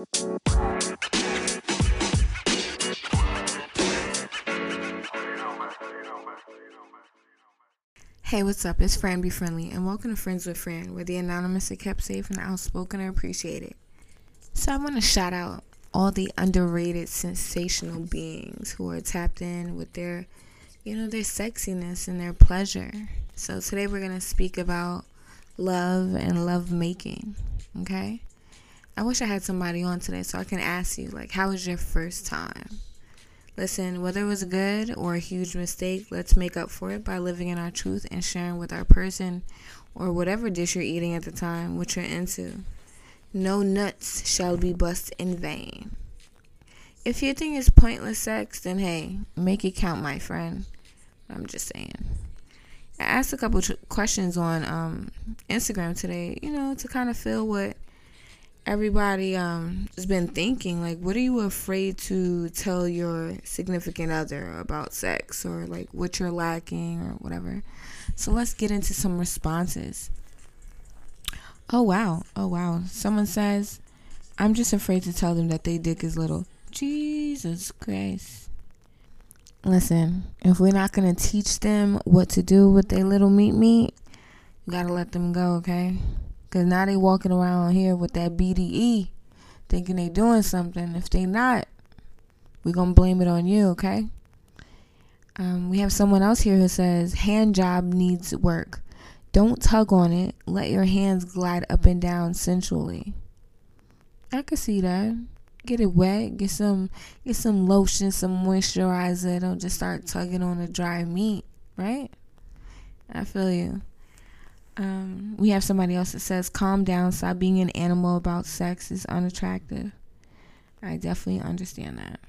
Hey, what's up? It's Fran Be Friendly, and welcome to Friends with Fran, where the anonymous are kept safe and the outspoken are appreciated. So, I want to shout out all the underrated, sensational beings who are tapped in with their, you know, their sexiness and their pleasure. So, today we're going to speak about love and love making, okay? I wish I had somebody on today so I can ask you, like, how was your first time? Listen, whether it was good or a huge mistake, let's make up for it by living in our truth and sharing with our person or whatever dish you're eating at the time what you're into. No nuts shall be bust in vain. If you think it's pointless sex, then hey, make it count, my friend. I'm just saying. I asked a couple questions on um, Instagram today, you know, to kind of feel what everybody um has been thinking like what are you afraid to tell your significant other about sex or like what you're lacking or whatever? So let's get into some responses. Oh wow. Oh wow. Someone says i'm just afraid to tell them that they dick is little. Jesus christ. Listen if we're not gonna teach them what to do with their little meat meat you gotta let them go okay Cause now they walking around here with that BDE, thinking they doing something. If they not, we gonna blame it on you, okay? Um, we have someone else here who says hand job needs work. Don't tug on it. Let your hands glide up and down sensually. I could see that. Get it wet. Get some get some lotion, some moisturizer. Don't just start tugging on the dry meat, right? I feel you. Um, we have somebody else that says, calm down, stop being an animal about sex is unattractive. I definitely understand that.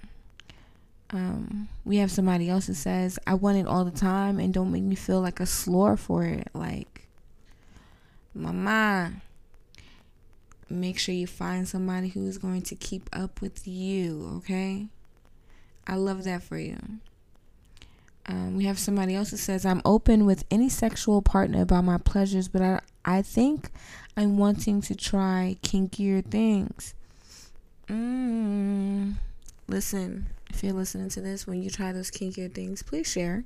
Um, we have somebody else that says, I want it all the time and don't make me feel like a slore for it. Like, mama, make sure you find somebody who's going to keep up with you, okay? I love that for you. Um, we have somebody else that says, I'm open with any sexual partner about my pleasures, but I, I think I'm wanting to try kinkier things. Mm. Listen, if you're listening to this, when you try those kinkier things, please share.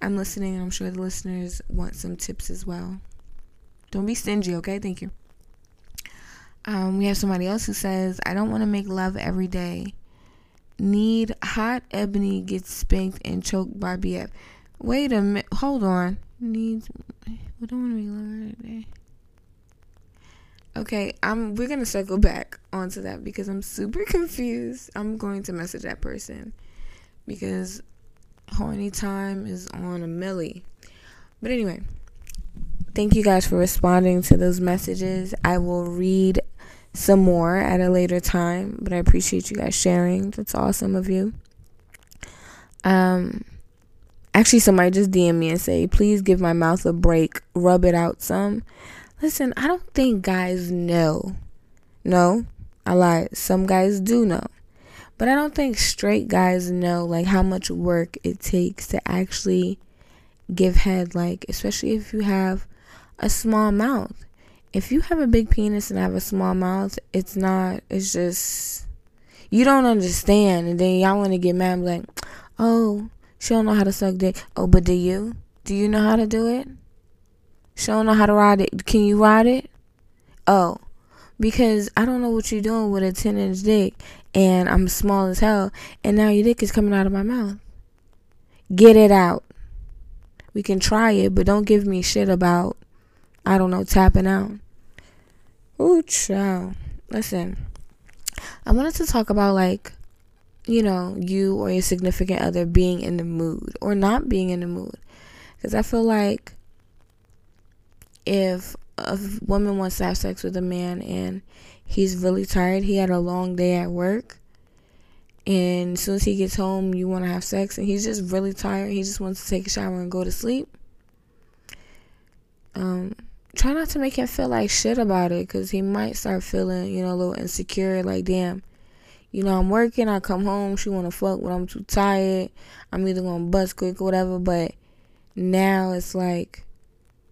I'm listening, and I'm sure the listeners want some tips as well. Don't be stingy, okay? Thank you. Um, we have somebody else who says, I don't want to make love every day need hot ebony gets spanked and choked by BF. Wait a minute. Hold on. Needs. We don't want to be lower today. Okay, I'm. We're gonna circle back onto that because I'm super confused. I'm going to message that person because horny time is on a milli. But anyway, thank you guys for responding to those messages. I will read some more at a later time, but I appreciate you guys sharing. That's awesome of you. Um actually somebody just DM me and say, "Please give my mouth a break. Rub it out some." Listen, I don't think guys know. No, I lied. Some guys do know. But I don't think straight guys know like how much work it takes to actually give head like especially if you have a small mouth if you have a big penis and have a small mouth, it's not, it's just, you don't understand. And then y'all want to get mad, like, oh, she don't know how to suck dick. Oh, but do you? Do you know how to do it? She don't know how to ride it. Can you ride it? Oh, because I don't know what you're doing with a 10 inch dick and I'm small as hell and now your dick is coming out of my mouth. Get it out. We can try it, but don't give me shit about, I don't know, tapping out. Ooh, child. Listen, I wanted to talk about like, you know, you or your significant other being in the mood or not being in the mood. Because I feel like if a woman wants to have sex with a man and he's really tired, he had a long day at work, and as soon as he gets home, you want to have sex, and he's just really tired, he just wants to take a shower and go to sleep. Um, try not to make him feel like shit about it because he might start feeling, you know, a little insecure. Like, damn, you know, I'm working, I come home, she want to fuck, but I'm too tired. I'm either going to bust quick or whatever. But now it's like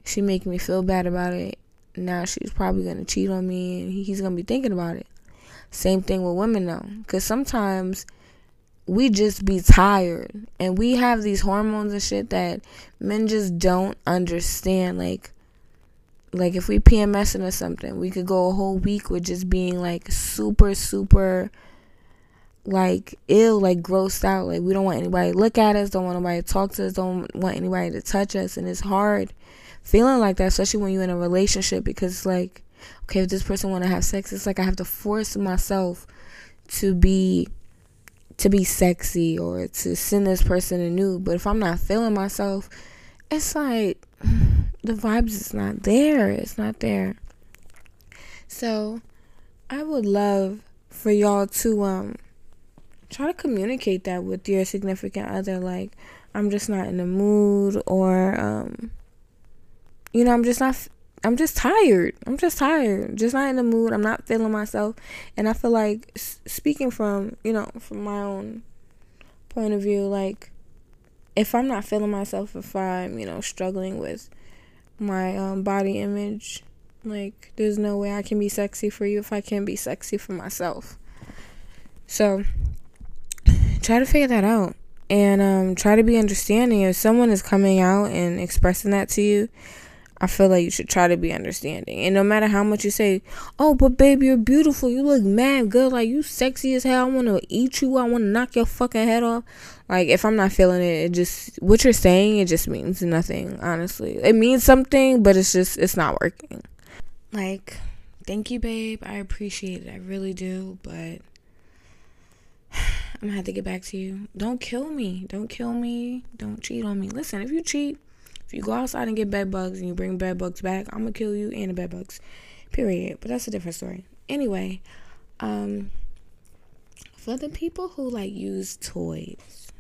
she making me feel bad about it. Now she's probably going to cheat on me and he's going to be thinking about it. Same thing with women though, because sometimes we just be tired and we have these hormones and shit that men just don't understand. Like, like if we PMSing or something, we could go a whole week with just being like super, super like ill, like grossed out. Like we don't want anybody to look at us, don't want anybody to talk to us, don't want anybody to touch us, and it's hard feeling like that, especially when you're in a relationship because it's like, okay, if this person want to have sex, it's like I have to force myself to be to be sexy or to send this person a nude. But if I'm not feeling myself, it's like the vibes is not there. It's not there. So I would love for y'all to um try to communicate that with your significant other like I'm just not in the mood or um you know I'm just not I'm just tired. I'm just tired. Just not in the mood. I'm not feeling myself. And I feel like speaking from, you know, from my own point of view like if I'm not feeling myself if I'm, you know, struggling with my um, body image, like there's no way I can be sexy for you if I can't be sexy for myself. So, try to figure that out and um, try to be understanding. If someone is coming out and expressing that to you, I feel like you should try to be understanding. And no matter how much you say, oh, but baby, you're beautiful. You look mad good. Like, you sexy as hell. I want to eat you. I want to knock your fucking head off. Like, if I'm not feeling it, it just, what you're saying, it just means nothing, honestly. It means something, but it's just, it's not working. Like, thank you, babe. I appreciate it. I really do. But I'm gonna have to get back to you. Don't kill me. Don't kill me. Don't cheat on me. Listen, if you cheat, if you go outside and get bed bugs and you bring bed bugs back, I'm gonna kill you and the bed bugs. Period. But that's a different story. Anyway, um, for the people who like use toys,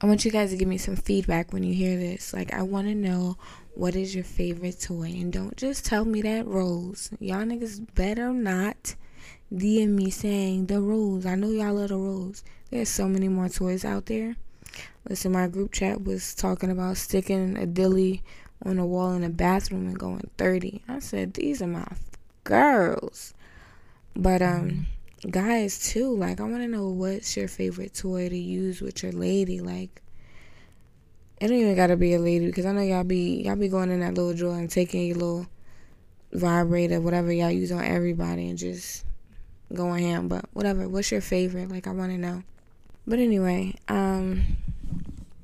I want you guys to give me some feedback when you hear this. Like, I want to know what is your favorite toy, and don't just tell me that rose. Y'all niggas better not DM me saying the rose. I know y'all love the rose. There's so many more toys out there. Listen, my group chat was talking about sticking a dilly on a wall in the bathroom and going 30. I said, these are my girls. But, um, guys, too, like, I want to know what's your favorite toy to use with your lady. Like, it don't even gotta be a lady because I know y'all be y'all be going in that little drawer and taking your little vibrator, whatever y'all use on everybody, and just going ham, but whatever. What's your favorite? Like I want to know. But anyway, um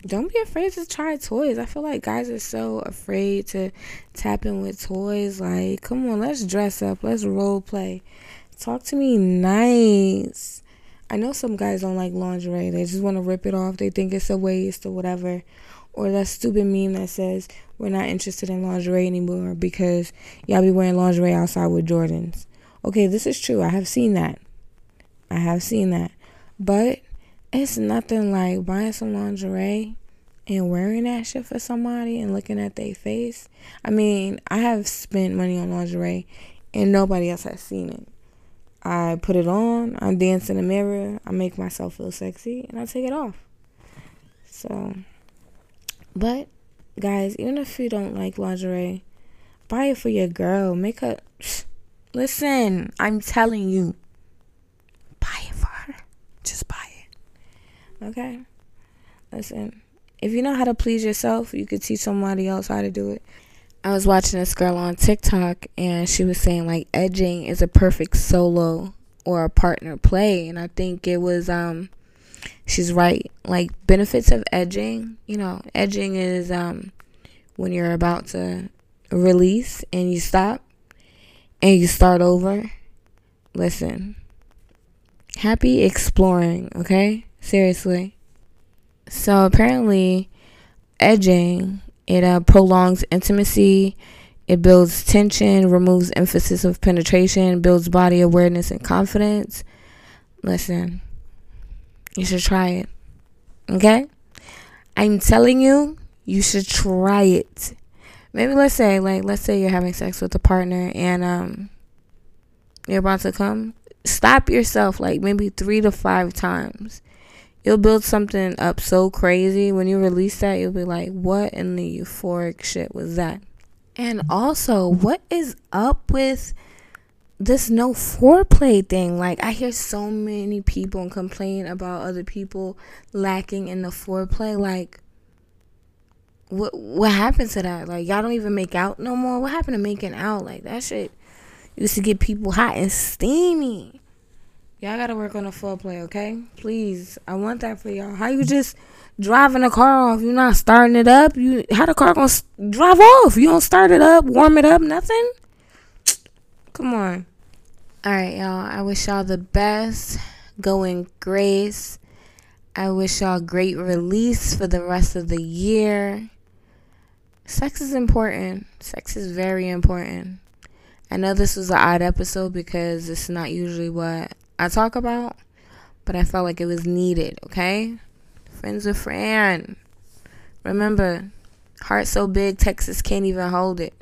don't be afraid to try toys. I feel like guys are so afraid to tap in with toys. Like, come on, let's dress up. Let's role play. Talk to me nice. I know some guys don't like lingerie. They just want to rip it off. They think it's a waste or whatever. Or that stupid meme that says we're not interested in lingerie anymore because y'all be wearing lingerie outside with Jordans. Okay, this is true. I have seen that. I have seen that. But it's nothing like buying some lingerie and wearing that shit for somebody and looking at their face. I mean, I have spent money on lingerie and nobody else has seen it. I put it on, I dance in the mirror, I make myself feel sexy, and I take it off. So, but guys, even if you don't like lingerie, buy it for your girl. Make her Listen, I'm telling you. Buy it for her. Just buy it. Okay? Listen, if you know how to please yourself, you could teach somebody else how to do it. I was watching this girl on TikTok and she was saying like edging is a perfect solo or a partner play and I think it was um she's right. Like benefits of edging, you know, edging is um when you're about to release and you stop and you start over, listen. Happy exploring, okay? Seriously. So apparently, edging it uh, prolongs intimacy. It builds tension, removes emphasis of penetration, builds body awareness and confidence. Listen, you should try it. Okay? I'm telling you, you should try it maybe let's say like let's say you're having sex with a partner and um you're about to come stop yourself like maybe three to five times you'll build something up so crazy when you release that you'll be like what in the euphoric shit was that and also what is up with this no foreplay thing. Like I hear so many people complain about other people lacking in the foreplay. Like what what happened to that? Like y'all don't even make out no more. What happened to making out? Like that shit used to get people hot and steamy. Y'all gotta work on the foreplay, okay? Please, I want that for y'all. How you just driving a car off? You not starting it up? You how the car gonna drive off? You don't start it up, warm it up, nothing. Come on. All right, y'all. I wish y'all the best. Go in grace. I wish y'all great release for the rest of the year. Sex is important. Sex is very important. I know this was an odd episode because it's not usually what I talk about, but I felt like it was needed, okay? Friends with Fran. Remember, heart so big, Texas can't even hold it.